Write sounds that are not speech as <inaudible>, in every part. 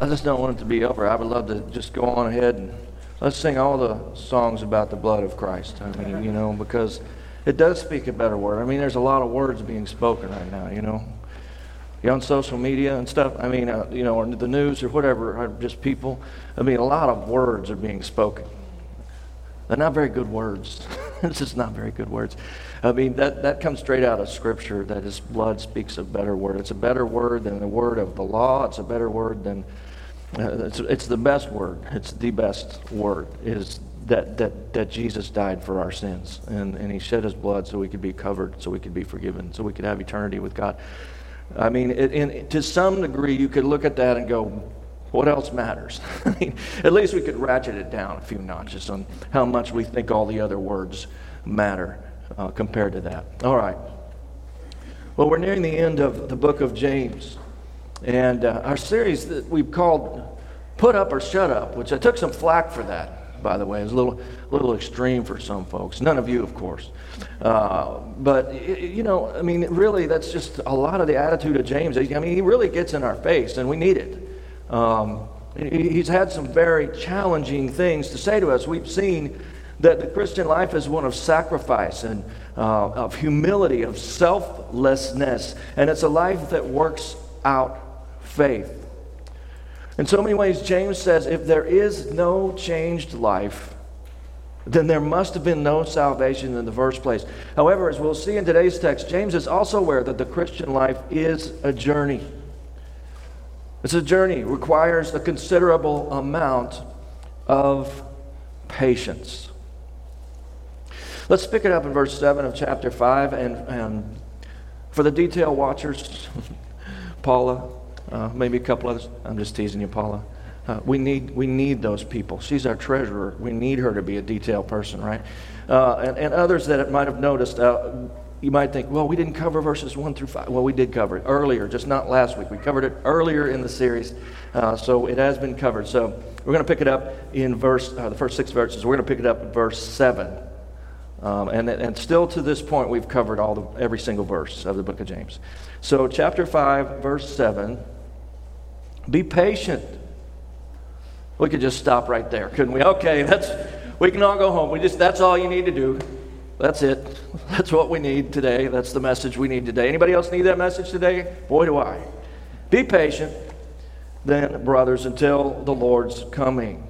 I just don't want it to be over. I would love to just go on ahead and let's sing all the songs about the blood of Christ. I mean, you know, because it does speak a better word. I mean, there's a lot of words being spoken right now, you know. You're on social media and stuff. I mean, uh, you know, or the news or whatever, or just people. I mean, a lot of words are being spoken. They're not very good words. <laughs> it's just not very good words. I mean, that, that comes straight out of Scripture that His blood speaks a better word. It's a better word than the word of the law. It's a better word than, it's, it's the best word. It's the best word is that, that, that Jesus died for our sins. And, and He shed His blood so we could be covered, so we could be forgiven, so we could have eternity with God. I mean, it, to some degree, you could look at that and go, what else matters? <laughs> I mean, at least we could ratchet it down a few notches on how much we think all the other words matter uh, compared to that. All right. Well, we're nearing the end of the book of James. And uh, our series that we've called Put Up or Shut Up, which I took some flack for that, by the way. It was a little, little extreme for some folks. None of you, of course. Uh, but, you know, I mean, really, that's just a lot of the attitude of James. I mean, he really gets in our face, and we need it. Um, he's had some very challenging things to say to us. We've seen that the Christian life is one of sacrifice and uh, of humility, of selflessness, and it's a life that works out faith. In so many ways, James says if there is no changed life, then there must have been no salvation in the first place. However, as we'll see in today's text, James is also aware that the Christian life is a journey. It's a journey, requires a considerable amount of patience. Let's pick it up in verse 7 of chapter 5. And, and for the detail watchers, <laughs> Paula, uh, maybe a couple others, I'm just teasing you, Paula. Uh, we, need, we need those people. She's our treasurer. We need her to be a detail person, right? Uh, and, and others that might have noticed, uh, you might think, well, we didn't cover verses 1 through 5. Well, we did cover it earlier, just not last week. We covered it earlier in the series, uh, so it has been covered. So we're going to pick it up in verse, uh, the first six verses. We're going to pick it up in verse 7. Um, and, and still to this point, we've covered all the, every single verse of the book of James. So, chapter 5, verse 7 Be patient. We could just stop right there, couldn't we? Okay, that's, we can all go home. We just, that's all you need to do. That's it. That's what we need today. That's the message we need today. Anybody else need that message today? Boy, do I. Be patient, then, brothers, until the Lord's coming.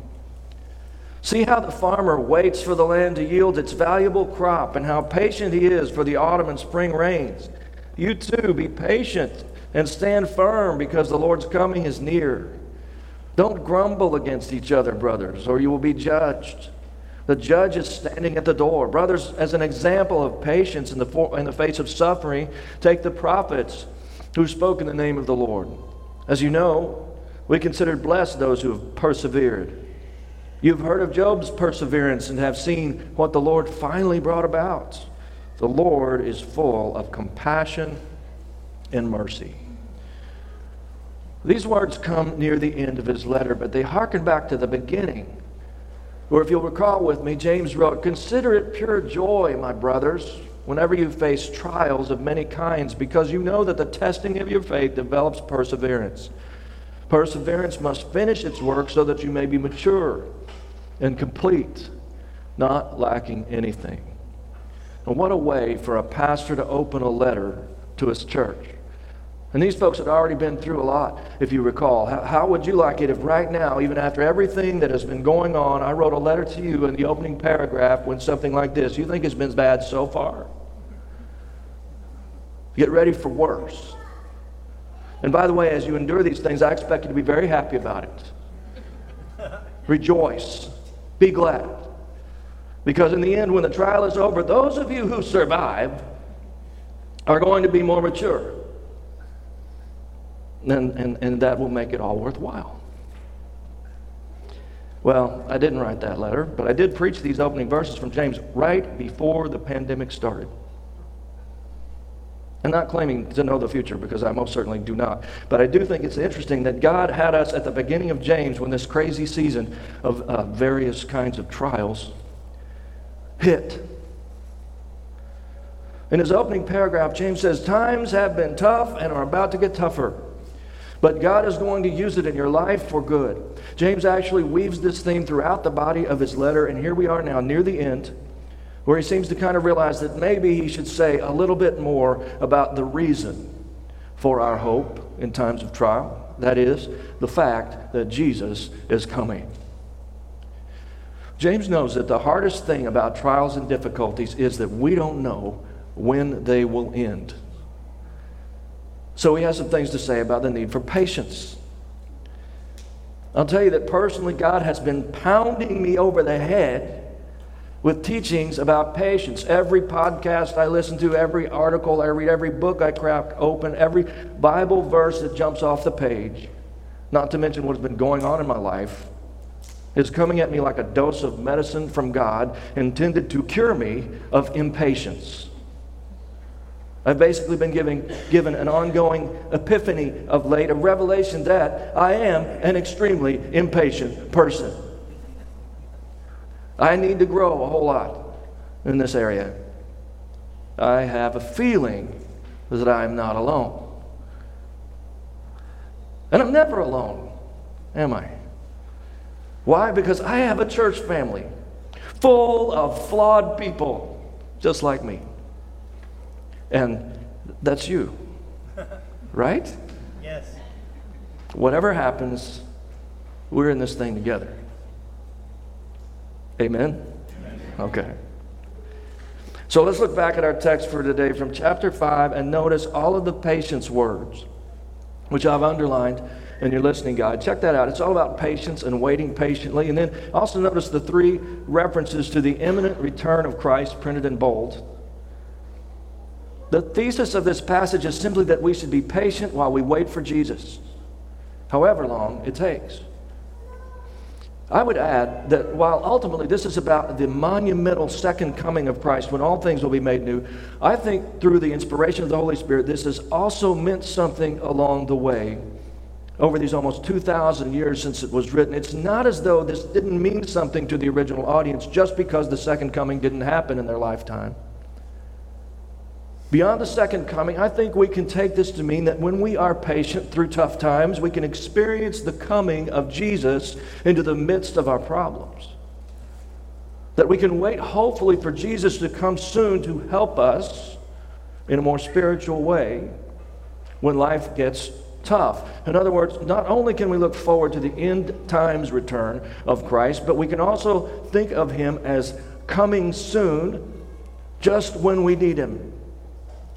See how the farmer waits for the land to yield its valuable crop and how patient he is for the autumn and spring rains. You too, be patient and stand firm because the Lord's coming is near. Don't grumble against each other, brothers, or you will be judged. The judge is standing at the door. Brothers, as an example of patience in the, for, in the face of suffering, take the prophets who spoke in the name of the Lord. As you know, we considered blessed those who have persevered. You've heard of Job's perseverance and have seen what the Lord finally brought about. The Lord is full of compassion and mercy. These words come near the end of his letter, but they hearken back to the beginning or if you'll recall with me, James wrote, Consider it pure joy, my brothers, whenever you face trials of many kinds, because you know that the testing of your faith develops perseverance. Perseverance must finish its work so that you may be mature and complete, not lacking anything. And what a way for a pastor to open a letter to his church. And these folks had already been through a lot, if you recall. How, how, would you like it if right now, even after everything that has been going on, I wrote a letter to you in the opening paragraph when something like this? You think it's been bad so far? Get ready for worse. And by the way, as you endure these things, I expect you to be very happy about it. <laughs> Rejoice. Be glad. Because in the end, when the trial is over, those of you who survive are going to be more mature and, and, and that will make it all worthwhile. Well, I didn't write that letter, but I did preach these opening verses from James right before the pandemic started. I'm not claiming to know the future because I most certainly do not. But I do think it's interesting that God had us at the beginning of James when this crazy season of uh, various kinds of trials hit. In his opening paragraph, James says, Times have been tough and are about to get tougher. But God is going to use it in your life for good. James actually weaves this theme throughout the body of his letter, and here we are now near the end, where he seems to kind of realize that maybe he should say a little bit more about the reason for our hope in times of trial. That is, the fact that Jesus is coming. James knows that the hardest thing about trials and difficulties is that we don't know when they will end. So he has some things to say about the need for patience. I'll tell you that personally, God has been pounding me over the head with teachings about patience. Every podcast I listen to, every article I read, every book I crack open, every Bible verse that jumps off the page, not to mention what's been going on in my life, is coming at me like a dose of medicine from God intended to cure me of impatience. I've basically been giving, given an ongoing epiphany of late, a revelation that I am an extremely impatient person. I need to grow a whole lot in this area. I have a feeling that I'm not alone. And I'm never alone, am I? Why? Because I have a church family full of flawed people just like me. And that's you, right? Yes. Whatever happens, we're in this thing together. Amen? Okay. So let's look back at our text for today from chapter 5 and notice all of the patience words, which I've underlined in your listening guide. Check that out. It's all about patience and waiting patiently. And then also notice the three references to the imminent return of Christ printed in bold. The thesis of this passage is simply that we should be patient while we wait for Jesus, however long it takes. I would add that while ultimately this is about the monumental second coming of Christ when all things will be made new, I think through the inspiration of the Holy Spirit, this has also meant something along the way over these almost 2,000 years since it was written. It's not as though this didn't mean something to the original audience just because the second coming didn't happen in their lifetime. Beyond the second coming, I think we can take this to mean that when we are patient through tough times, we can experience the coming of Jesus into the midst of our problems. That we can wait, hopefully, for Jesus to come soon to help us in a more spiritual way when life gets tough. In other words, not only can we look forward to the end times return of Christ, but we can also think of him as coming soon just when we need him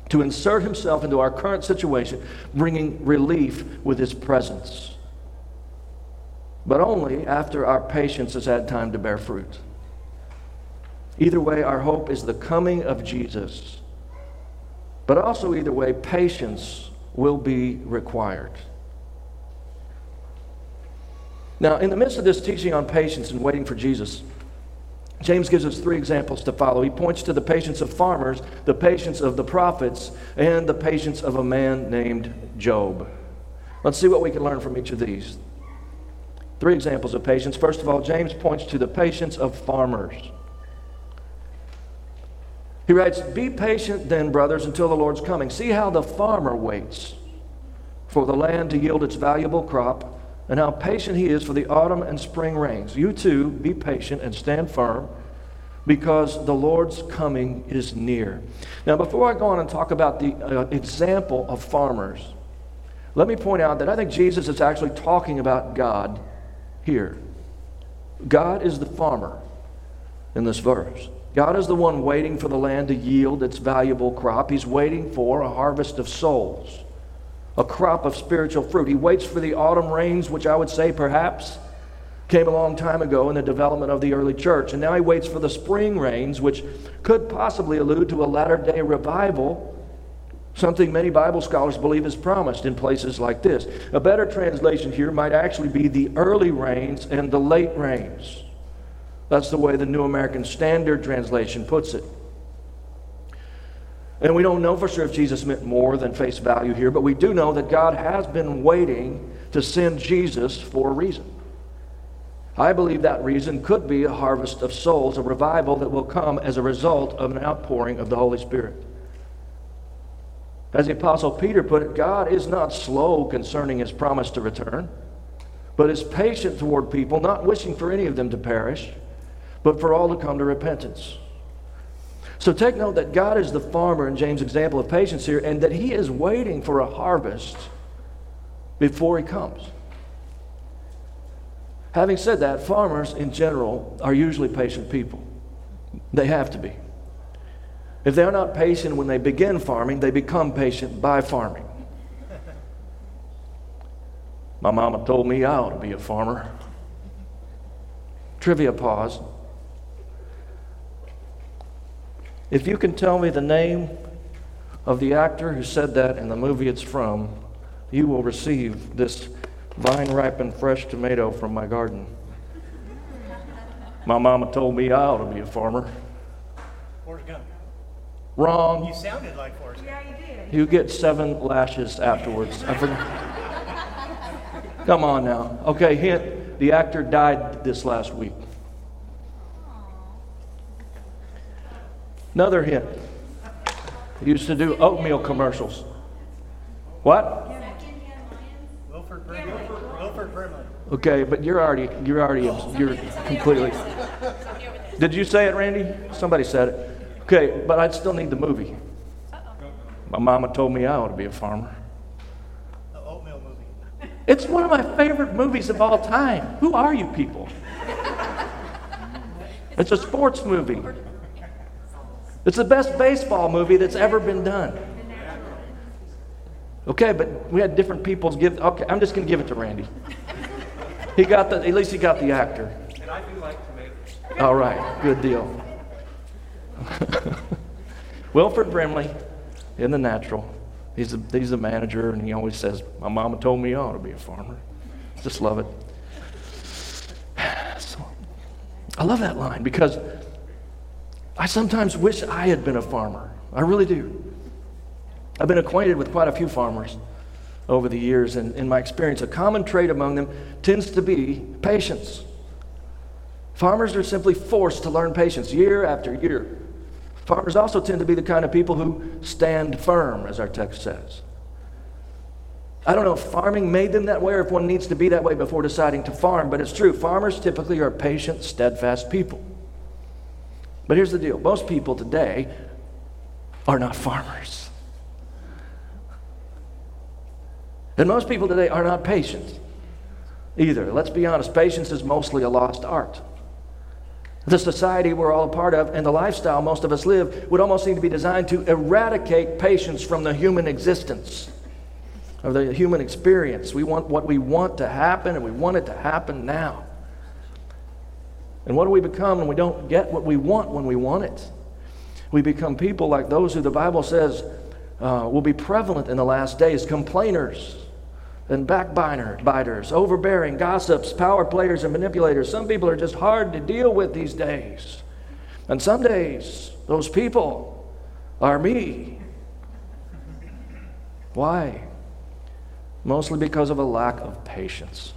to insert himself into our current situation, bringing relief with his presence. But only after our patience has had time to bear fruit. Either way, our hope is the coming of Jesus. But also, either way, patience will be required. Now, in the midst of this teaching on patience and waiting for Jesus, James gives us three examples to follow. He points to the patience of farmers, the patience of the prophets, and the patience of a man named Job. Let's see what we can learn from each of these. Three examples of patience. First of all, James points to the patience of farmers. He writes, Be patient then, brothers, until the Lord's coming. See how the farmer waits for the land to yield its valuable crop and how patient he is for the autumn and spring rains. You too, be patient and stand firm because the Lord's coming is near. Now, before I go on and talk about the uh, example of farmers, let me point out that I think Jesus is actually talking about God here. God is the farmer in this verse. God is the one waiting for the land to yield its valuable crop. He's waiting for a harvest of souls a crop of spiritual fruit. He waits for the autumn rains, which I would say perhaps came a long time ago in the development of the early church. And now he waits for the spring rains, which could possibly allude to a latter day revival, something many Bible scholars believe is promised in places like this. A better translation here might actually be the early rains and the late rains. That's the way the New American Standard Translation puts it. And we don't know for sure if Jesus meant more than face value here, but we do know that God has been waiting to send Jesus for a reason. I believe that reason could be a harvest of souls, a revival that will come as a result of an outpouring of the Holy Spirit. As the Apostle Peter put it, God is not slow concerning his promise to return, but is patient toward people, not wishing for any of them to perish, but for all to come to repentance. So take note that God is the farmer in James' example of patience here, and that he is waiting for a harvest before he comes. Having said that, farmers in general are usually patient people. They have to be. If they're not patient when they begin farming, they become patient by farming. My mama told me I ought to be a farmer. Trivia pause. If you can tell me the name of the actor who said that in the movie it's from, you will receive this vine ripened fresh tomato from my garden. My mama told me I ought to be a farmer. Forrest Gump. Wrong. You sounded like Forrest Gump. Yeah, you did. You get seven lashes afterwards. I forgot. Come on now. Okay, hint. The actor died this last week. Another hint. He used to do oatmeal commercials. What? Wilford Brimley. Okay, but you're already you're already you're completely. Did you say it, Randy? Somebody said it. Okay, but I still need the movie. My mama told me I ought to be a farmer. The oatmeal movie. It's one of my favorite movies of all time. Who are you people? <laughs> It's a sports movie. It's the best baseball movie that's ever been done. Okay, but we had different people give. Okay, I'm just going to give it to Randy. He got the. At least he got the actor. And I do like tomatoes. All right, good deal. <laughs> Wilford Brimley, in the natural, he's a, he's a manager, and he always says, "My mama told me I ought to be a farmer." Just love it. <sighs> So, I love that line because I sometimes wish I had been a farmer. I really do. I've been acquainted with quite a few farmers over the years, and in my experience, a common trait among them tends to be patience. Farmers are simply forced to learn patience year after year. Farmers also tend to be the kind of people who stand firm, as our text says. I don't know if farming made them that way or if one needs to be that way before deciding to farm, but it's true. Farmers typically are patient, steadfast people. But here's the deal most people today are not farmers. And most people today are not patient either. Let's be honest, patience is mostly a lost art. The society we're all a part of and the lifestyle most of us live would almost seem to be designed to eradicate patience from the human existence, of the human experience. We want what we want to happen, and we want it to happen now. And what do we become when we don't get what we want when we want it? We become people like those who the Bible says uh, will be prevalent in the last days complainers and backbiters, overbearing, gossips, power players, and manipulators. Some people are just hard to deal with these days. And some days, those people are me. Why? Mostly because of a lack of patience.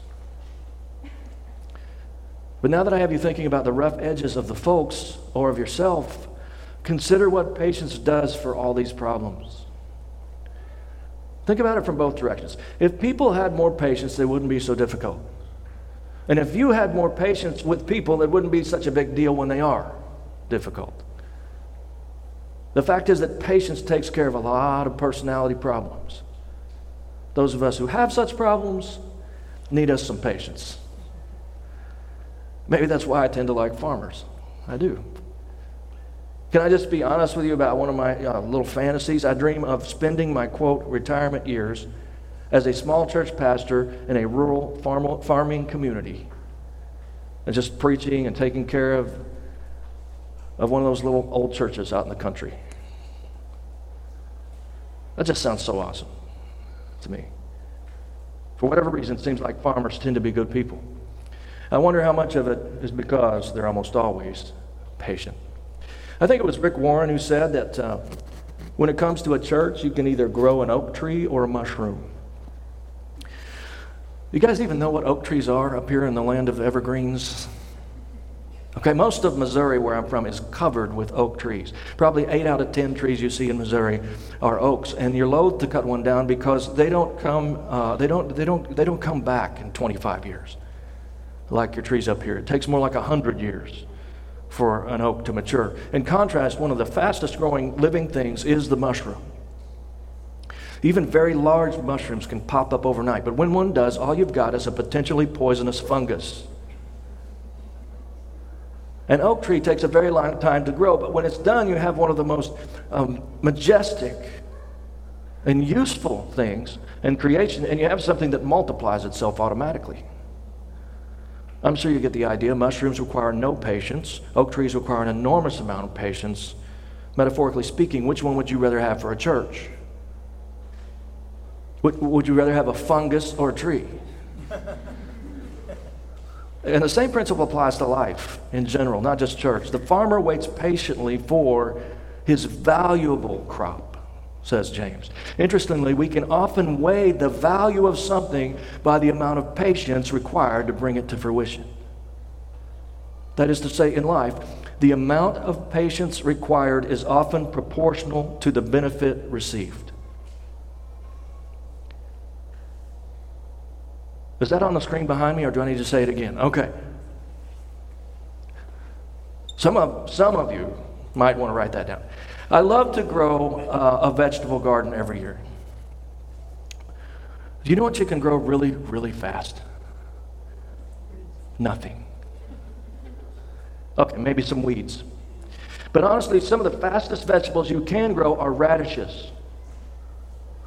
But now that I have you thinking about the rough edges of the folks or of yourself, consider what patience does for all these problems. Think about it from both directions. If people had more patience, they wouldn't be so difficult. And if you had more patience with people, it wouldn't be such a big deal when they are difficult. The fact is that patience takes care of a lot of personality problems. Those of us who have such problems need us some patience. Maybe that's why I tend to like farmers. I do. Can I just be honest with you about one of my uh, little fantasies? I dream of spending my quote retirement years as a small church pastor in a rural farm- farming community and just preaching and taking care of, of one of those little old churches out in the country. That just sounds so awesome to me. For whatever reason, it seems like farmers tend to be good people. I wonder how much of it is because they're almost always patient. I think it was Rick Warren who said that uh, when it comes to a church, you can either grow an oak tree or a mushroom. You guys even know what oak trees are up here in the land of evergreens? Okay, most of Missouri, where I'm from, is covered with oak trees. Probably eight out of ten trees you see in Missouri are oaks, and you're loath to cut one down because they don't come, uh, they don't, they don't, they don't come back in 25 years, like your trees up here. It takes more like hundred years for an oak to mature. In contrast, one of the fastest growing living things is the mushroom. Even very large mushrooms can pop up overnight, but when one does, all you've got is a potentially poisonous fungus. An oak tree takes a very long time to grow, but when it's done, you have one of the most um, majestic and useful things in creation, and you have something that multiplies itself automatically. I'm sure you get the idea. Mushrooms require no patience, oak trees require an enormous amount of patience. Metaphorically speaking, which one would you rather have for a church? Would, would you rather have a fungus or a tree? <laughs> And the same principle applies to life in general, not just church. The farmer waits patiently for his valuable crop, says James. Interestingly, we can often weigh the value of something by the amount of patience required to bring it to fruition. That is to say, in life, the amount of patience required is often proportional to the benefit received. Is that on the screen behind me, or do I need to say it again? Okay. Some of, some of you might want to write that down. I love to grow uh, a vegetable garden every year. Do you know what you can grow really, really fast? Nothing. Okay, maybe some weeds. But honestly, some of the fastest vegetables you can grow are radishes.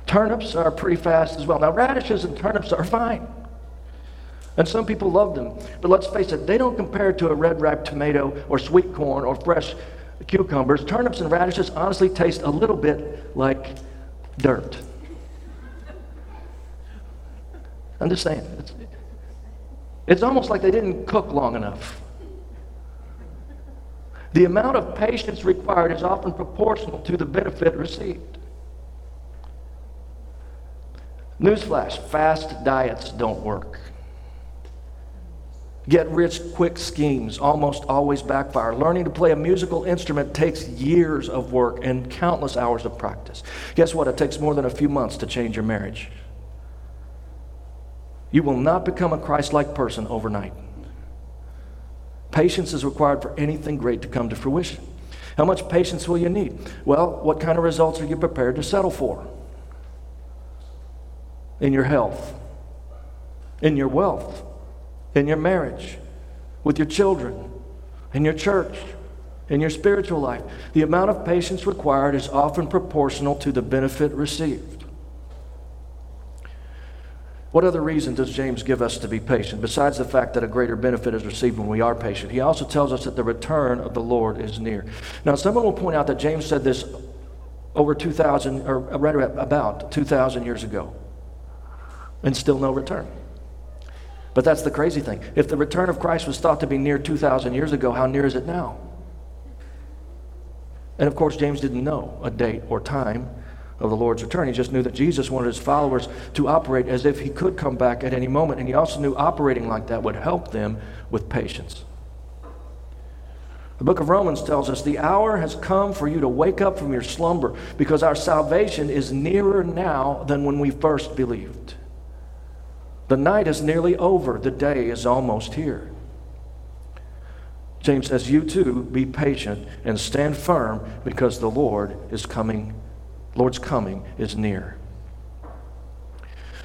Turnips are pretty fast as well. Now, radishes and turnips are fine. And some people love them. But let's face it, they don't compare to a red ripe tomato or sweet corn or fresh cucumbers. Turnips and radishes honestly taste a little bit like dirt. Saying. It's, it's almost like they didn't cook long enough. The amount of patience required is often proportional to the benefit received. Newsflash fast diets don't work. Get rich quick schemes almost always backfire. Learning to play a musical instrument takes years of work and countless hours of practice. Guess what? It takes more than a few months to change your marriage. You will not become a Christ like person overnight. Patience is required for anything great to come to fruition. How much patience will you need? Well, what kind of results are you prepared to settle for? In your health, in your wealth in your marriage, with your children, in your church, in your spiritual life. The amount of patience required is often proportional to the benefit received. What other reason does James give us to be patient, besides the fact that a greater benefit is received when we are patient? He also tells us that the return of the Lord is near. Now, someone will point out that James said this over 2,000, or right about 2,000 years ago, and still no return. But that's the crazy thing. If the return of Christ was thought to be near 2,000 years ago, how near is it now? And of course, James didn't know a date or time of the Lord's return. He just knew that Jesus wanted his followers to operate as if he could come back at any moment. And he also knew operating like that would help them with patience. The book of Romans tells us the hour has come for you to wake up from your slumber because our salvation is nearer now than when we first believed. The night is nearly over, the day is almost here. James says, You too be patient and stand firm because the Lord is coming. Lord's coming is near.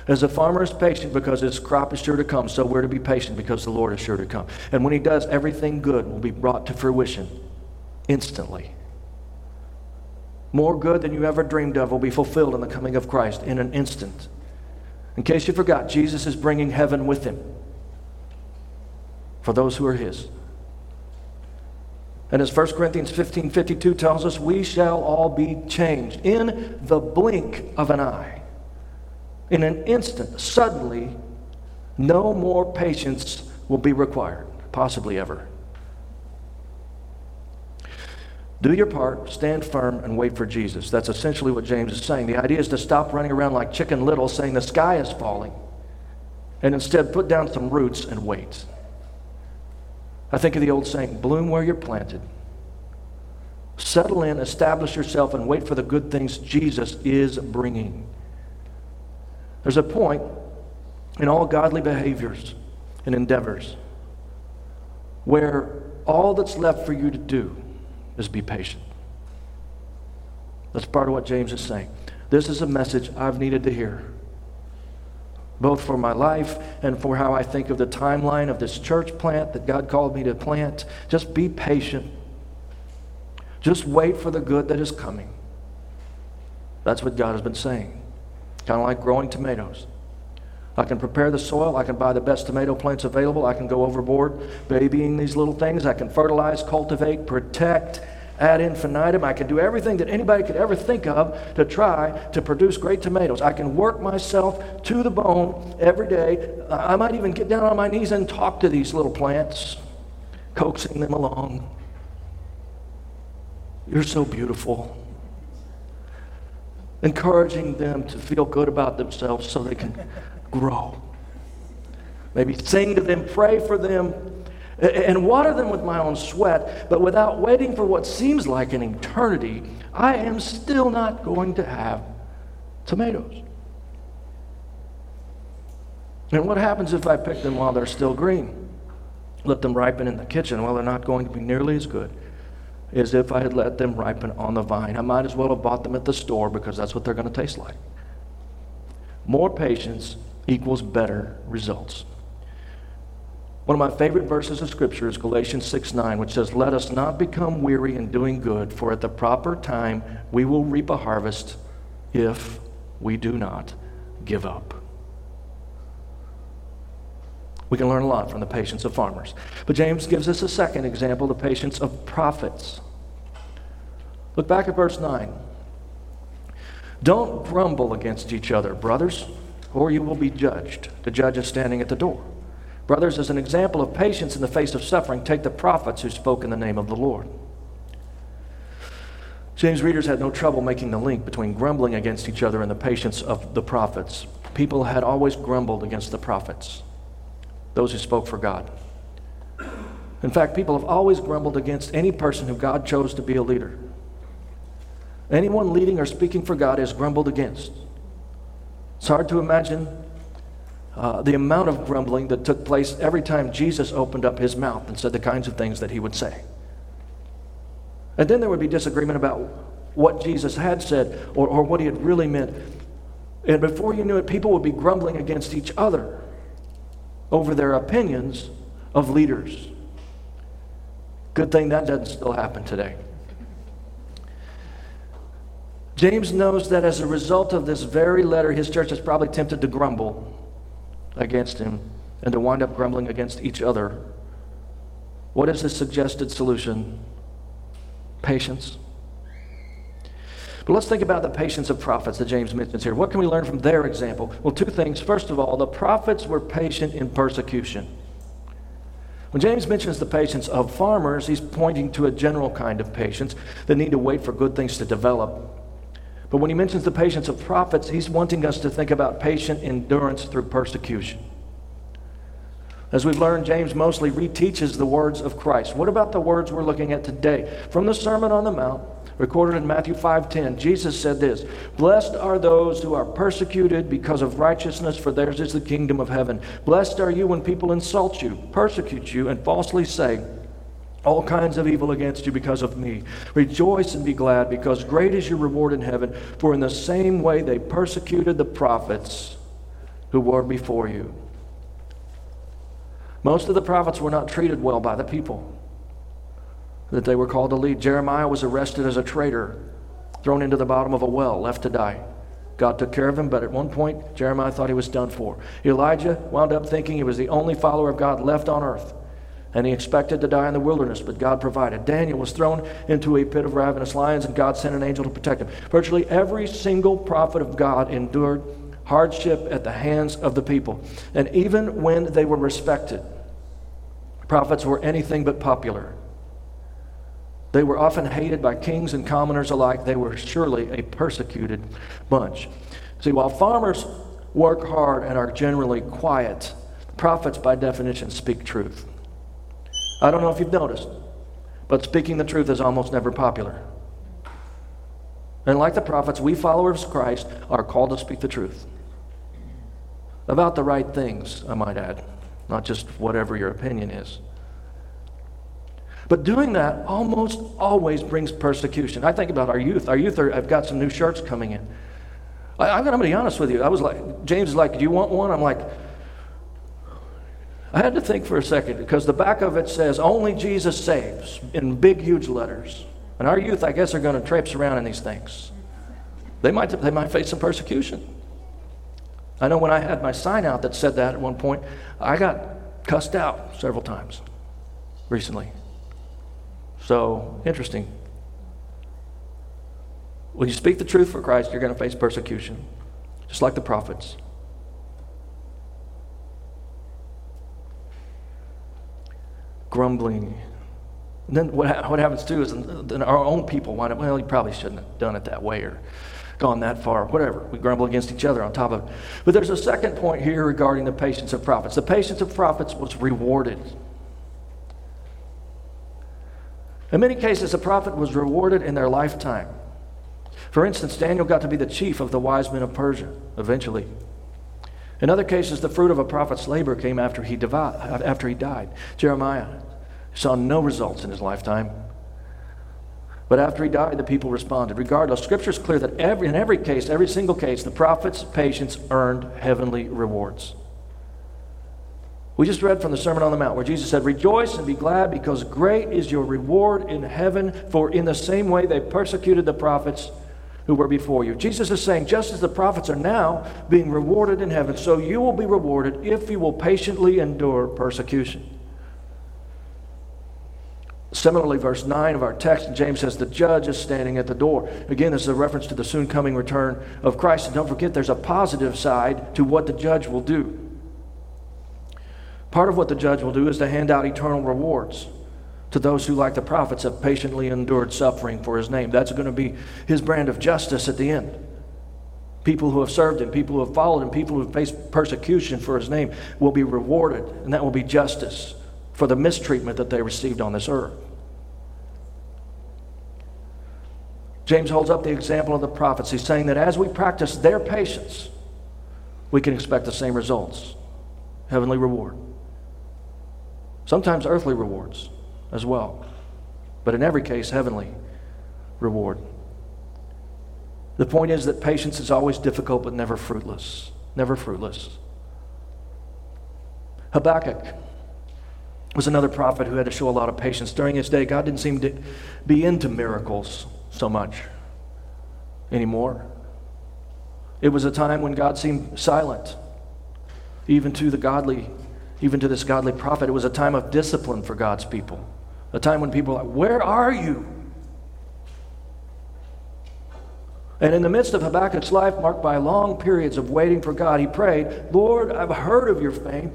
As a farmer is patient because his crop is sure to come, so we're to be patient because the Lord is sure to come. And when he does, everything good will be brought to fruition instantly. More good than you ever dreamed of will be fulfilled in the coming of Christ in an instant. In case you forgot, Jesus is bringing heaven with him for those who are his. And as 1 Corinthians 15 52 tells us, we shall all be changed in the blink of an eye. In an instant, suddenly, no more patience will be required, possibly ever. Do your part, stand firm, and wait for Jesus. That's essentially what James is saying. The idea is to stop running around like Chicken Little saying the sky is falling, and instead put down some roots and wait. I think of the old saying bloom where you're planted. Settle in, establish yourself, and wait for the good things Jesus is bringing. There's a point in all godly behaviors and endeavors where all that's left for you to do is be patient. That's part of what James is saying. This is a message I've needed to hear, both for my life and for how I think of the timeline of this church plant that God called me to plant. Just be patient. Just wait for the good that is coming. That's what God has been saying. Kind of like growing tomatoes. I can prepare the soil. I can buy the best tomato plants available. I can go overboard babying these little things. I can fertilize, cultivate, protect ad infinitum. I can do everything that anybody could ever think of to try to produce great tomatoes. I can work myself to the bone every day. I might even get down on my knees and talk to these little plants, coaxing them along. You're so beautiful. Encouraging them to feel good about themselves so they can grow. Maybe sing to them, pray for them, and water them with my own sweat, but without waiting for what seems like an eternity, I am still not going to have tomatoes. And what happens if I pick them while they're still green? Let them ripen in the kitchen. Well, they're not going to be nearly as good as if I had let them ripen on the vine. I might as well have bought them at the store because that's what they're going to taste like. More patience equals better results. One of my favorite verses of Scripture is Galatians 6 9, which says, Let us not become weary in doing good, for at the proper time we will reap a harvest if we do not give up. We can learn a lot from the patience of farmers. But James gives us a second example the patience of prophets. Look back at verse 9. Don't grumble against each other, brothers or you will be judged. The judge is standing at the door. Brothers, as an example of patience in the face of suffering, take the prophets who spoke in the name of the Lord. James readers had no trouble making the link between grumbling against each other and the patience of the prophets. People had always grumbled against the prophets, those who spoke for God. In fact, people have always grumbled against any person who God chose to be a leader. Anyone leading or speaking for God is grumbled against. It's hard to imagine uh, the amount of grumbling that took place every time Jesus opened up his mouth and said the kinds of things that he would say. And then there would be disagreement about what Jesus had said or, or what he had really meant. And before you knew it, people would be grumbling against each other over their opinions of leaders. Good thing that doesn't still happen today. James knows that as a result of this very letter, his church is probably tempted to grumble against him and to wind up grumbling against each other. What is the suggested solution? Patience. But let's think about the patience of prophets that James mentions here. What can we learn from their example? Well, two things. First of all, the prophets were patient in persecution. When James mentions the patience of farmers, he's pointing to a general kind of patience that need to wait for good things to develop but when he mentions the patience of prophets, he's wanting us to think about patient endurance through persecution. As we've learned, James mostly reteaches the words of Christ. What about the words we're looking at today? From the Sermon on the Mount, recorded in Matthew 5:10, Jesus said this: "Blessed are those who are persecuted because of righteousness, for theirs is the kingdom of heaven. Blessed are you when people insult you, persecute you, and falsely say, all kinds of evil against you because of me. Rejoice and be glad, because great is your reward in heaven. For in the same way they persecuted the prophets who were before you. Most of the prophets were not treated well by the people that they were called to lead. Jeremiah was arrested as a traitor, thrown into the bottom of a well, left to die. God took care of him, but at one point, Jeremiah thought he was done for. Elijah wound up thinking he was the only follower of God left on earth and he expected to die in the wilderness, but God provided. Daniel was thrown into a pit of ravenous lions, and God sent an angel to protect him. Virtually every single prophet of God endured hardship at the hands of the people. And even when they were respected, prophets were anything but popular. They were often hated by kings and commoners alike. They were surely a persecuted bunch. See, while farmers work hard and are generally quiet, prophets, by definition, speak truth. I don't know if you've noticed, but speaking the truth is almost never popular. And like the prophets, we followers of Christ are called to speak the truth about the right things, I might add, not just whatever your opinion is. But doing that almost always brings persecution. I think about our youth. Our youth are, I've got some new shirts coming in. I, am going to be honest with you. I was like, James is like, Do you want one? I'm like, I had to think for a second because the back of it says, Only Jesus saves in big, huge letters. And our youth, I guess, are going to traipse around in these things. They might, they might face some persecution. I know when I had my sign out that said that at one point, I got cussed out several times recently. So, interesting. When you speak the truth for Christ, you're going to face persecution, just like the prophets. Grumbling. And then what, what happens too is then our own people wind up, well, you probably shouldn't have done it that way or gone that far, whatever. We grumble against each other on top of it. But there's a second point here regarding the patience of prophets. The patience of prophets was rewarded. In many cases, a prophet was rewarded in their lifetime. For instance, Daniel got to be the chief of the wise men of Persia eventually. In other cases, the fruit of a prophet's labor came after he, after he died. Jeremiah saw no results in his lifetime. But after he died, the people responded. Regardless, Scripture is clear that every, in every case, every single case, the prophet's patience earned heavenly rewards. We just read from the Sermon on the Mount where Jesus said, Rejoice and be glad because great is your reward in heaven, for in the same way they persecuted the prophets who were before you. Jesus is saying, just as the prophets are now being rewarded in heaven, so you will be rewarded if you will patiently endure persecution. Similarly, verse 9 of our text, James says, The judge is standing at the door. Again, this is a reference to the soon coming return of Christ. And don't forget, there's a positive side to what the judge will do. Part of what the judge will do is to hand out eternal rewards to those who, like the prophets, have patiently endured suffering for his name. That's going to be his brand of justice at the end. People who have served him, people who have followed him, people who have faced persecution for his name will be rewarded, and that will be justice for the mistreatment that they received on this earth. James holds up the example of the prophets. He's saying that as we practice their patience, we can expect the same results heavenly reward. Sometimes earthly rewards as well, but in every case, heavenly reward. The point is that patience is always difficult but never fruitless. Never fruitless. Habakkuk was another prophet who had to show a lot of patience. During his day, God didn't seem to be into miracles so much anymore. It was a time when God seemed silent, even to the godly even to this godly prophet, it was a time of discipline for God's people. A time when people were like, Where are you? And in the midst of Habakkuk's life, marked by long periods of waiting for God, he prayed, Lord, I've heard of your fame.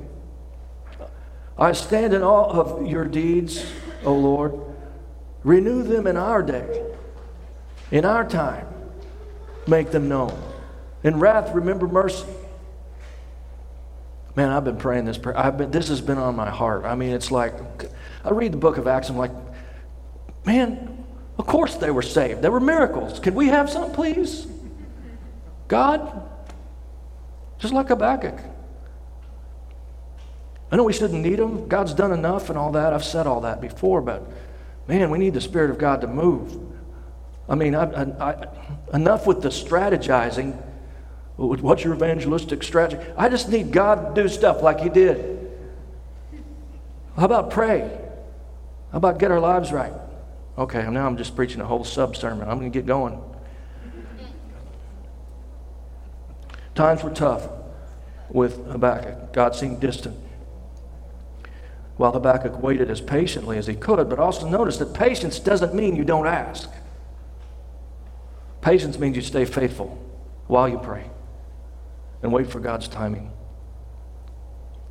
I stand in awe of your deeds, O Lord. Renew them in our day, in our time. Make them known. In wrath, remember mercy. Man, I've been praying this prayer. I've been, this has been on my heart. I mean, it's like, I read the book of Acts, I'm like, man, of course they were saved. There were miracles. Can we have some, please? God? Just like Habakkuk. I know we shouldn't need them. God's done enough and all that. I've said all that before, but man, we need the Spirit of God to move. I mean, I, I, I, enough with the strategizing What's your evangelistic strategy? I just need God to do stuff like He did. How about pray? How about get our lives right? Okay, now I'm just preaching a whole sub sermon. I'm going to get going. Times were tough with Habakkuk. God seemed distant. While Habakkuk waited as patiently as he could, but also notice that patience doesn't mean you don't ask. Patience means you stay faithful while you pray and wait for God's timing.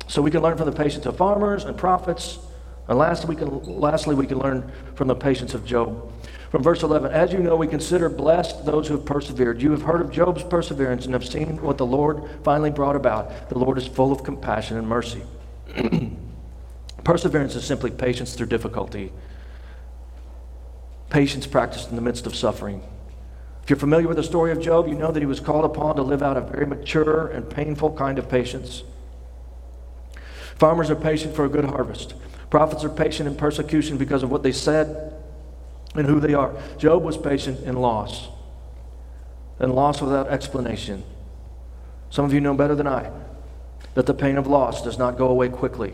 So we can learn from the patience of farmers and prophets. And lastly we, can, lastly, we can learn from the patience of Job. From verse 11, as you know, we consider blessed those who have persevered. You have heard of Job's perseverance and have seen what the Lord finally brought about. The Lord is full of compassion and mercy. <clears throat> Perseverance is simply patience through difficulty, patience practiced in the midst of suffering. If you're familiar with the story of Job, you know that he was called upon to live out a very mature and painful kind of patience. Farmers are patient for a good harvest. Prophets are patient in persecution because of what they said and who they are. Job was patient in loss, and loss without explanation. Some of you know better than I that the pain of loss does not go away quickly.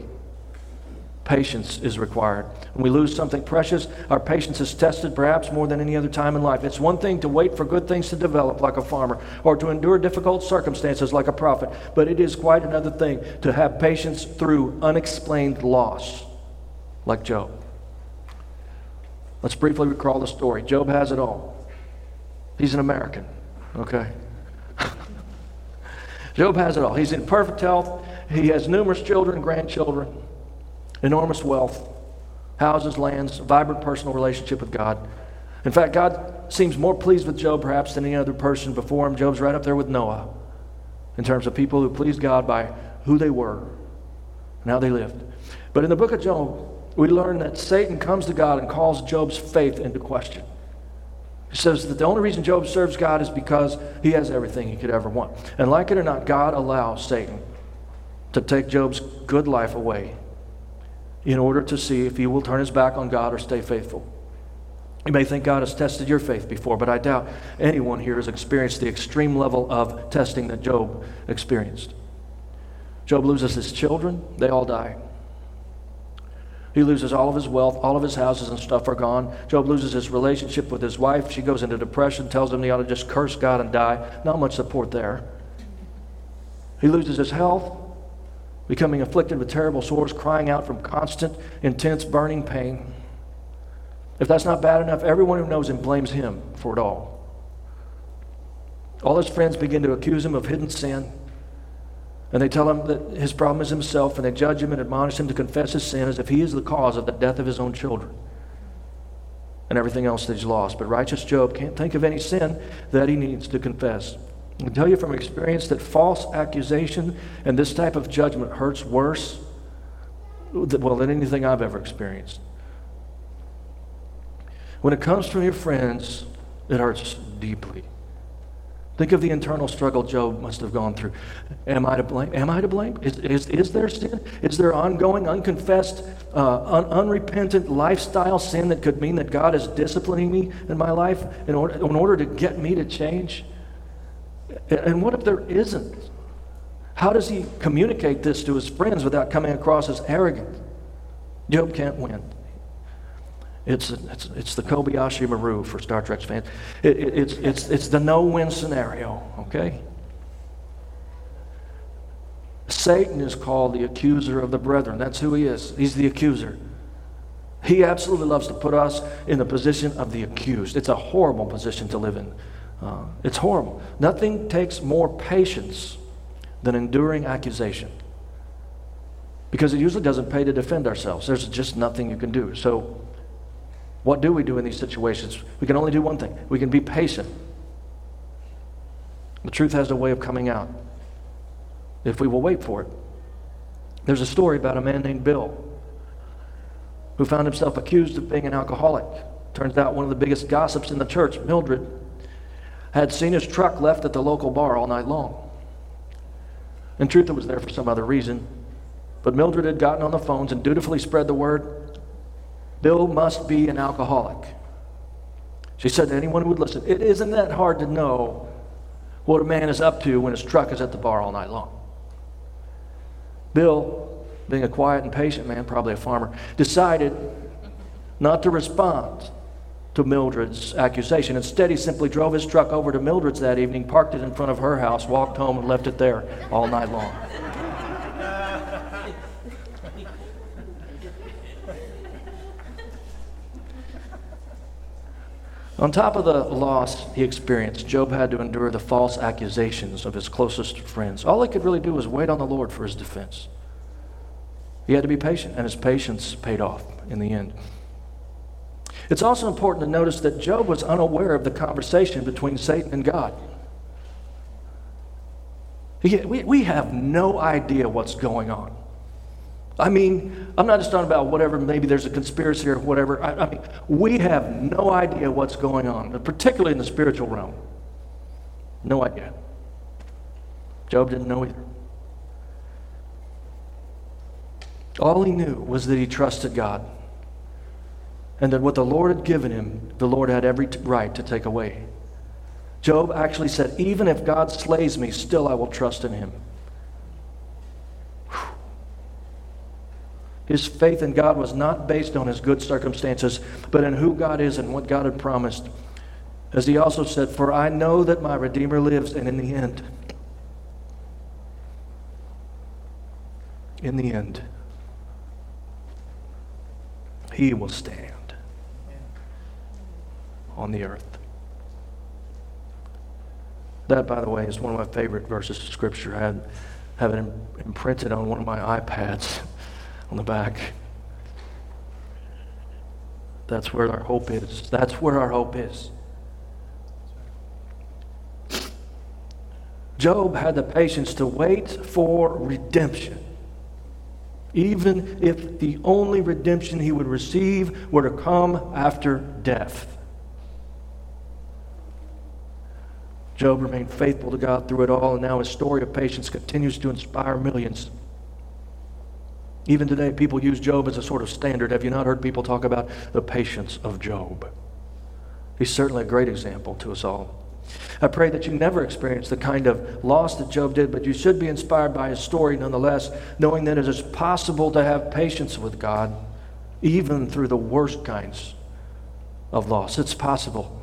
Patience is required. When we lose something precious, our patience is tested perhaps more than any other time in life. It's one thing to wait for good things to develop like a farmer or to endure difficult circumstances like a prophet, but it is quite another thing to have patience through unexplained loss like Job. Let's briefly recall the story. Job has it all. He's an American, okay? <laughs> Job has it all. He's in perfect health. He has numerous children, grandchildren enormous wealth, houses, lands, vibrant personal relationship with God. In fact, God seems more pleased with Job perhaps than any other person before him. Job's right up there with Noah in terms of people who pleased God by who they were and how they lived. But in the book of Job, we learn that Satan comes to God and calls Job's faith into question. He says that the only reason Job serves God is because he has everything he could ever want. And like it or not, God allows Satan to take Job's good life away in order to see if he will turn his back on God or stay faithful. You may think God has tested your faith before, but I doubt anyone here has experienced the extreme level of testing that Job experienced. Job loses his children, they all die. He loses all of his wealth, all of his houses and stuff are gone. Job loses his relationship with his wife. She goes into depression, tells him he ought to just curse God and die. Not much support there. He loses his health becoming afflicted with terrible sores, crying out from constant, intense, burning pain. If that's not bad enough, everyone who knows him blames him for it all. All his friends begin to accuse him of hidden sin. And they tell him that his problem is himself, and they judge him and admonish him to confess his sin as if he is the cause of the death of his own children and everything else that he's lost. But righteous Job can't think of any sin that he needs to confess. I can tell you from experience that false accusation and this type of judgment hurts worse well, than anything I've ever experienced. When it comes from your friends, it hurts deeply. Think of the internal struggle Job must have gone through. Am I to blame? Am I to blame? Is, is, is there sin? Is there ongoing, unconfessed, uh, un- unrepentant lifestyle sin that could mean that God is disciplining me in my life in order, in order to get me to change? And what if there isn't? How does he communicate this to his friends without coming across as arrogant? Job can't win. It's, it's, it's the Kobayashi Maru for Star Trek fans. It, it, it's, it's, it's the no win scenario, okay? Satan is called the accuser of the brethren. That's who he is. He's the accuser. He absolutely loves to put us in the position of the accused. It's a horrible position to live in. Uh, it's horrible. Nothing takes more patience than enduring accusation because it usually doesn't pay to defend ourselves. There's just nothing you can do. So, what do we do in these situations? We can only do one thing we can be patient. The truth has a way of coming out if we will wait for it. There's a story about a man named Bill who found himself accused of being an alcoholic. Turns out one of the biggest gossips in the church, Mildred, had seen his truck left at the local bar all night long. In truth, it was there for some other reason. But Mildred had gotten on the phones and dutifully spread the word Bill must be an alcoholic. She said to anyone who would listen, It isn't that hard to know what a man is up to when his truck is at the bar all night long. Bill, being a quiet and patient man, probably a farmer, decided not to respond to Mildred's accusation. Instead, he simply drove his truck over to Mildred's that evening, parked it in front of her house, walked home, and left it there all night long. On top of the loss he experienced, Job had to endure the false accusations of his closest friends. All he could really do was wait on the Lord for his defense. He had to be patient, and his patience paid off in the end. It's also important to notice that Job was unaware of the conversation between Satan and God. We, we have no idea what's going on. I mean, I'm not just talking about whatever, maybe there's a conspiracy or whatever. I, I mean, we have no idea what's going on, particularly in the spiritual realm. No idea. Job didn't know either. All he knew was that he trusted God and that what the Lord had given him, the Lord had every right to take away. Job actually said, Even if God slays me, still I will trust in him. His faith in God was not based on his good circumstances, but in who God is and what God had promised. As he also said, For I know that my Redeemer lives, and in the end, in the end, he will stand on the earth. That, by the way, is one of my favorite verses of Scripture. I have it imprinted on one of my iPads <laughs> on the back. That's where our hope is. That's where our hope is. Job had the patience to wait for redemption even if the only redemption he would receive were to come after death. Job remained faithful to God through it all, and now his story of patience continues to inspire millions. Even today, people use Job as a sort of standard. Have you not heard people talk about the patience of Job? He's certainly a great example to us all. I pray that you never experience the kind of loss that Job did, but you should be inspired by his story nonetheless, knowing that it is possible to have patience with God even through the worst kinds of loss. It's possible.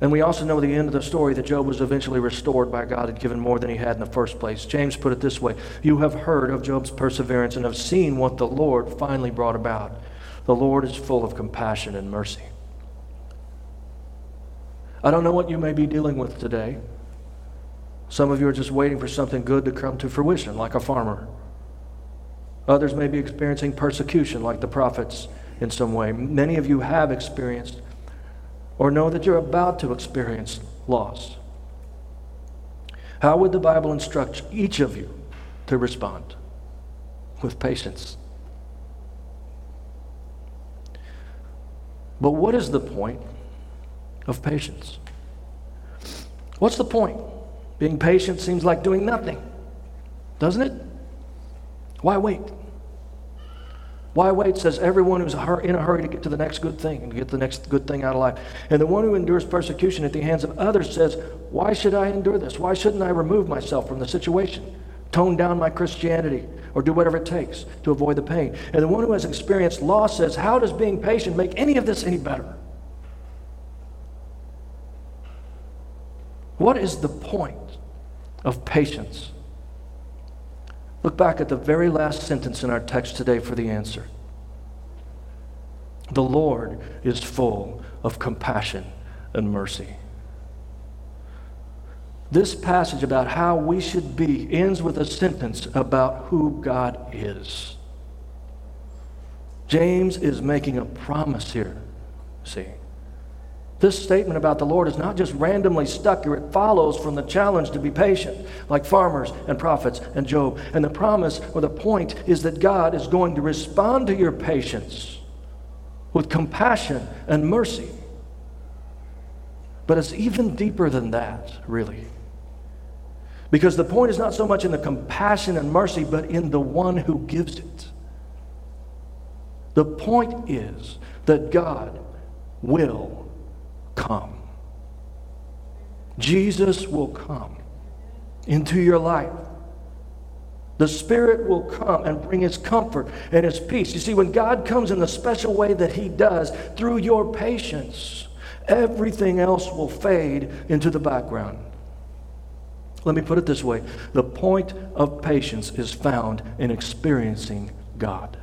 And we also know the end of the story that Job was eventually restored by God and given more than he had in the first place. James put it this way You have heard of Job's perseverance and have seen what the Lord finally brought about. The Lord is full of compassion and mercy. I don't know what you may be dealing with today. Some of you are just waiting for something good to come to fruition, like a farmer. Others may be experiencing persecution, like the prophets in some way. Many of you have experienced or know that you're about to experience loss. How would the Bible instruct each of you to respond? With patience. But what is the point of patience. What's the point? Being patient seems like doing nothing, doesn't it? Why wait? Why wait says everyone who's in a hurry to get to the next good thing and get the next good thing out of life. And the one who endures persecution at the hands of others says, Why should I endure this? Why shouldn't I remove myself from the situation? Tone down my Christianity or do whatever it takes to avoid the pain. And the one who has experienced loss says, How does being patient make any of this any better? What is the point of patience? Look back at the very last sentence in our text today for the answer. The Lord is full of compassion and mercy. This passage about how we should be ends with a sentence about who God is. James is making a promise here, see. This statement about the Lord is not just randomly stuck here, it follows from the challenge to be patient, like farmers and prophets and Job. And the promise or the point is that God is going to respond to your patience with compassion and mercy. But it's even deeper than that, really. Because the point is not so much in the compassion and mercy, but in the one who gives it. The point is that God will come. Jesus will come into your life. The Spirit will come and bring His comfort and His peace. You see, when God comes in the special way that He does through your patience, everything else will fade into the background. Let me put it this way the point of patience is found in experiencing God.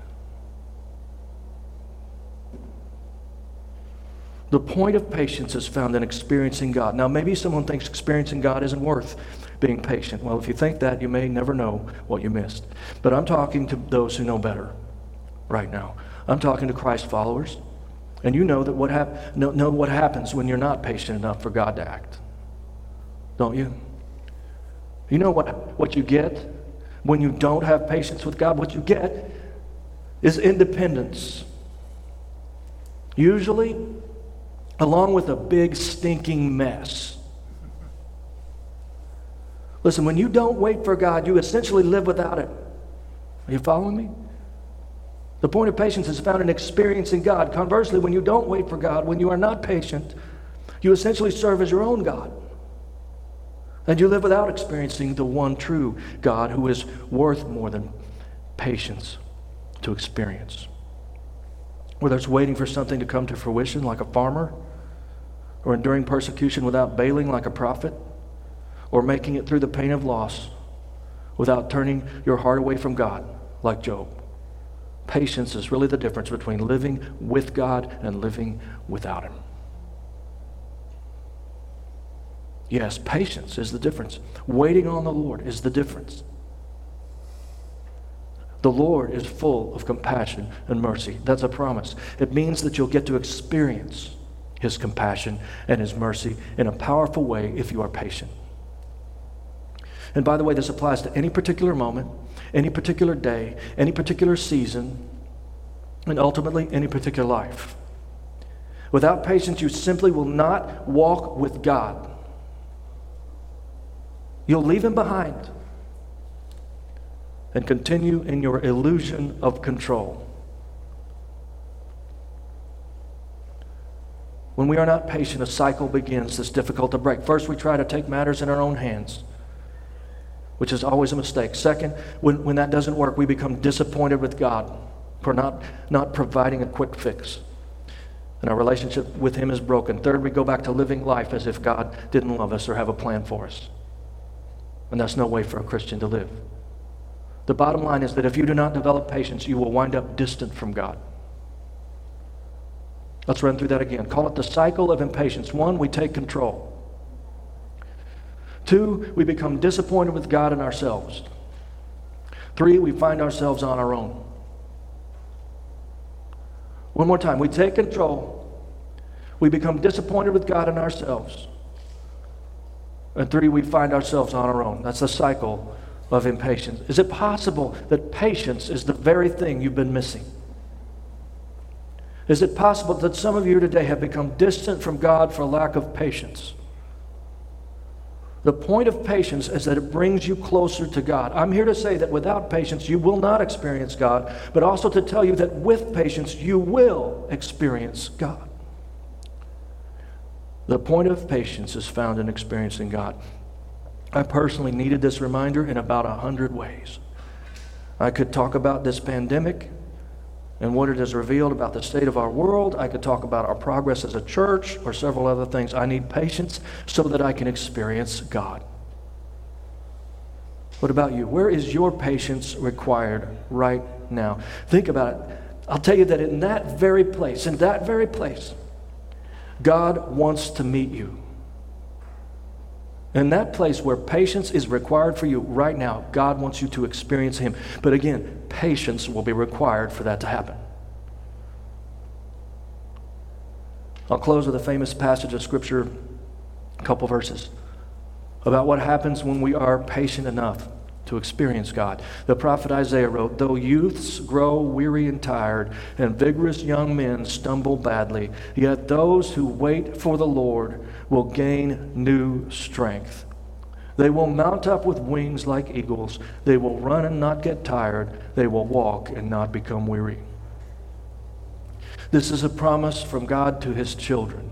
The point of patience is found in experiencing God. Now, maybe someone thinks experiencing God isn't worth being patient. Well, if you think that, you may never know what you missed. But I'm talking to those who know better right now. I'm talking to Christ followers. And you know that what hap- know, know what happens when you're not patient enough for God to act. Don't you? You know what, what you get When you don't have patience with God, what you get is independence. Usually, along with a big stinking mess. Listen, when you don't wait for God, you essentially live without it. Are you following me? The point of patience is found in experiencing God. Conversely, when you don't wait for God, when you are not patient, you essentially serve as your own God. And you live without experiencing the one true God who is worth more than patience to experience. Whether it's waiting for something to come to fruition like a farmer, or enduring persecution without bailing like a prophet, or making it through the pain of loss without turning your heart away from God like Job. Patience is really the difference between living with God and living without Him. Yes, patience is the difference. Waiting on the Lord is the difference. The Lord is full of compassion and mercy. That's a promise. It means that you'll get to experience His compassion and His mercy in a powerful way if you are patient. And by the way, this applies to any particular moment, any particular day, any particular season, and ultimately any particular life. Without patience, you simply will not walk with God. You'll leave Him behind and continue in your illusion of control. When we are not patient, a cycle begins that's difficult to break. First, we try to take matters in our own hands, which is always a mistake. Second, when, when that doesn't work, we become disappointed with God for not, not providing a quick fix. And our relationship with Him is broken. Third, we go back to living life as if God didn't love us or have a plan for us. And that's no way for a Christian to live. The bottom line is that if you do not develop patience, you will wind up distant from God. Let's run through that again. Call it the cycle of impatience. One, we take control. Two, we become disappointed with God and ourselves. Three, we find ourselves on our own. One more time. We take control. We become disappointed with God and ourselves. And three, we find ourselves on our own. That's the cycle of impatience. Is it possible that patience is the very thing you've been missing? Is it possible that some of you today have become distant from God for lack of patience? The point of patience is that it brings you closer to God. I'm here to say that without patience, you will not experience God, but also to tell you that with patience, you will experience God. The point of patience is found in experiencing God. I personally needed this reminder in about a hundred ways. I could talk about this pandemic and what it has revealed about the state of our world. I could talk about our progress as a church or several other things. I need patience so that I can experience God. What about you? Where is your patience required right now? Think about it. I'll tell you that in that very place, in that very place, God wants to meet you. In that place where patience is required for you right now, God wants you to experience Him. But again, patience will be required for that to happen. I'll close with a famous passage of Scripture, a couple verses, about what happens when we are patient enough to experience God. The prophet Isaiah wrote, Though youths grow weary and tired, and vigorous young men stumble badly, yet those who wait for the Lord will gain new strength. They will mount up with wings like eagles. They will run and not get tired. They will walk and not become weary. This is a promise from God to his children.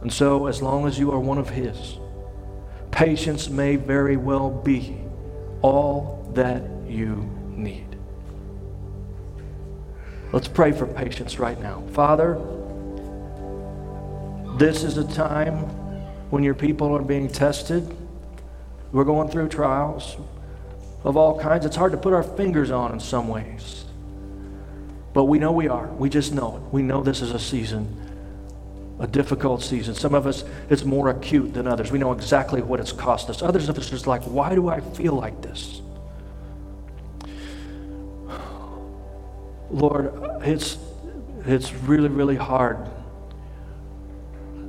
And so, as long as you are one of his, patience may very well be all that you need. Let's pray for patience right now. Father, this is a time when your people are being tested. We're going through trials of all kinds. It's hard to put our fingers on in some ways. But we know we are. We just know it. We know this is a season, a difficult season. Some of us, it's more acute than others. We know exactly what it's cost us. Others of us are just like, why do I feel like this? Lord, it's, it's really, really hard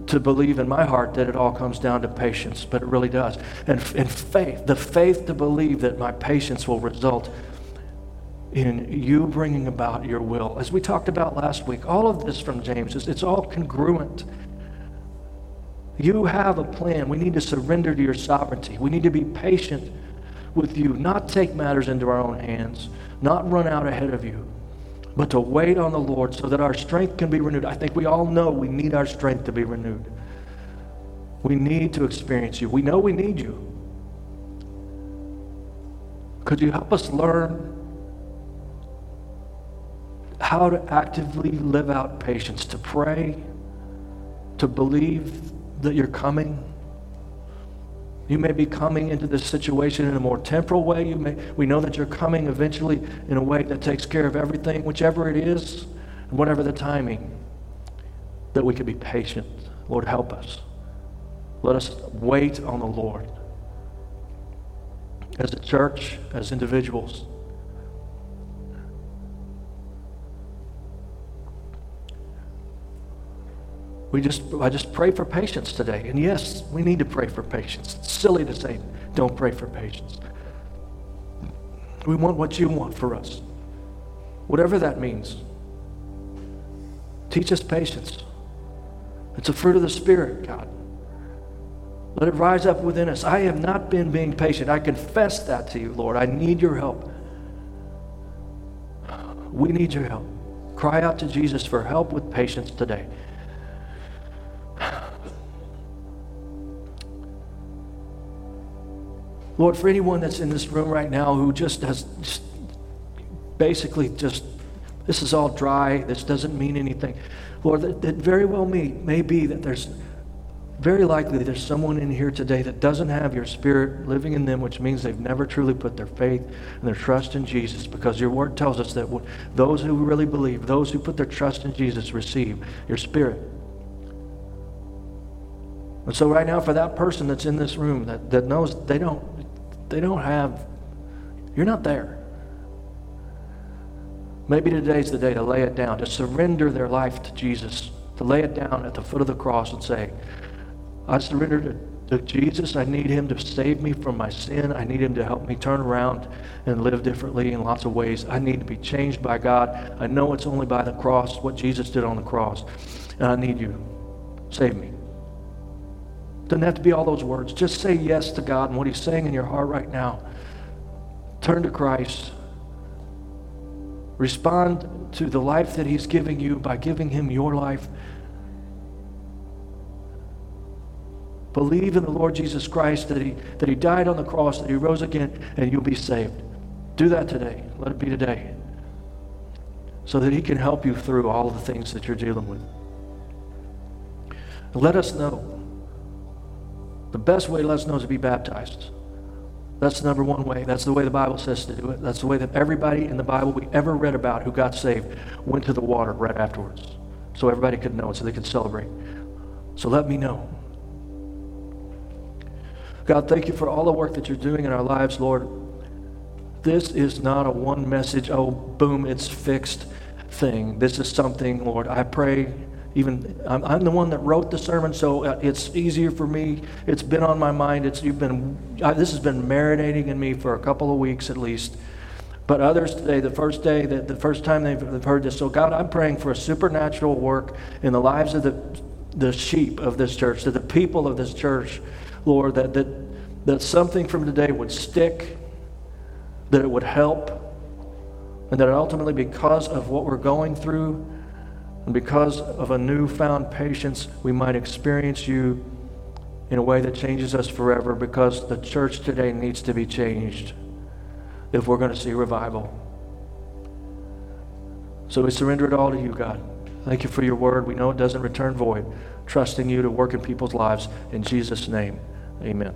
to believe in my heart that it all comes down to patience, but it really does. And, and faith, the faith to believe that my patience will result in you bringing about your will. As we talked about last week, all of this from James, is it's all congruent. You have a plan. We need to surrender to your sovereignty. We need to be patient with you, not take matters into our own hands, not run out ahead of you, but to wait on the Lord so that our strength can be renewed. I think we all know we need our strength to be renewed. We need to experience you. We know we need you. Could you help us learn how to actively live out patience, to pray, to believe that you're coming? You may be coming into this situation in a more temporal way. You may, we know that you're coming eventually in a way that takes care of everything, whichever it is, and whatever the timing, that we can be patient. Lord, help us. Let us wait on the Lord. As a church, as individuals, We just, I just pray for patience today. And yes, we need to pray for patience. It's silly to say, don't pray for patience. We want what you want for us, whatever that means. Teach us patience. It's a fruit of the Spirit, God. Let it rise up within us. I have not been being patient. I confess that to you, Lord. I need your help. We need your help. Cry out to Jesus for help with patience today. Lord, for anyone that's in this room right now who just has just basically just, this is all dry, this doesn't mean anything. Lord, that, that very well may, may be that there's very likely there's someone in here today that doesn't have your spirit living in them, which means they've never truly put their faith and their trust in Jesus. Because your word tells us that those who really believe, those who put their trust in Jesus, receive your spirit. And so, right now, for that person that's in this room that, that knows they don't, they don't have, you're not there. Maybe today's the day to lay it down, to surrender their life to Jesus, to lay it down at the foot of the cross and say, I surrender to, to Jesus. I need him to save me from my sin. I need him to help me turn around and live differently in lots of ways. I need to be changed by God. I know it's only by the cross, what Jesus did on the cross. And I need you. Save me. Doesn't have to be all those words. Just say yes to God and what He's saying in your heart right now. Turn to Christ. Respond to the life that He's giving you by giving Him your life. Believe in the Lord Jesus Christ that he, that he died on the cross, that He rose again, and you'll be saved. Do that today. Let it be today. So that He can help you through all the things that you're dealing with. Let us know the best way to let us know is to be baptized. That's the number one way. That's the way the Bible says to do it. That's the way that everybody in the Bible we ever read about who got saved went to the water right afterwards. So everybody could know it, so they could celebrate. So let me know. God, thank you for all the work that you're doing in our lives, Lord. This is not a one message, oh, boom, it's fixed thing. This is something, Lord, I pray even I'm, I'm, the one that wrote the sermon, so uh, it's easier for me. It's been on my mind. It's you've been uh, this has been marinating in me for a couple of weeks at least. But others today, the first day, that the first time they've, they've heard this. So God, I'm praying for a supernatural work in the lives of the the sheep of this church, that the people of this church, Lord, that that that something from today would stick, that it would help, and that ultimately, because of what we're going through and because of a newfound patience, we might experience you in a way that changes us forever because the church today needs to be changed if we're going to see revival. So we surrender it all to you, God. Thank you for your word. We know it doesn't return void. Trusting you to work in people's lives. In Jesus' name, amen.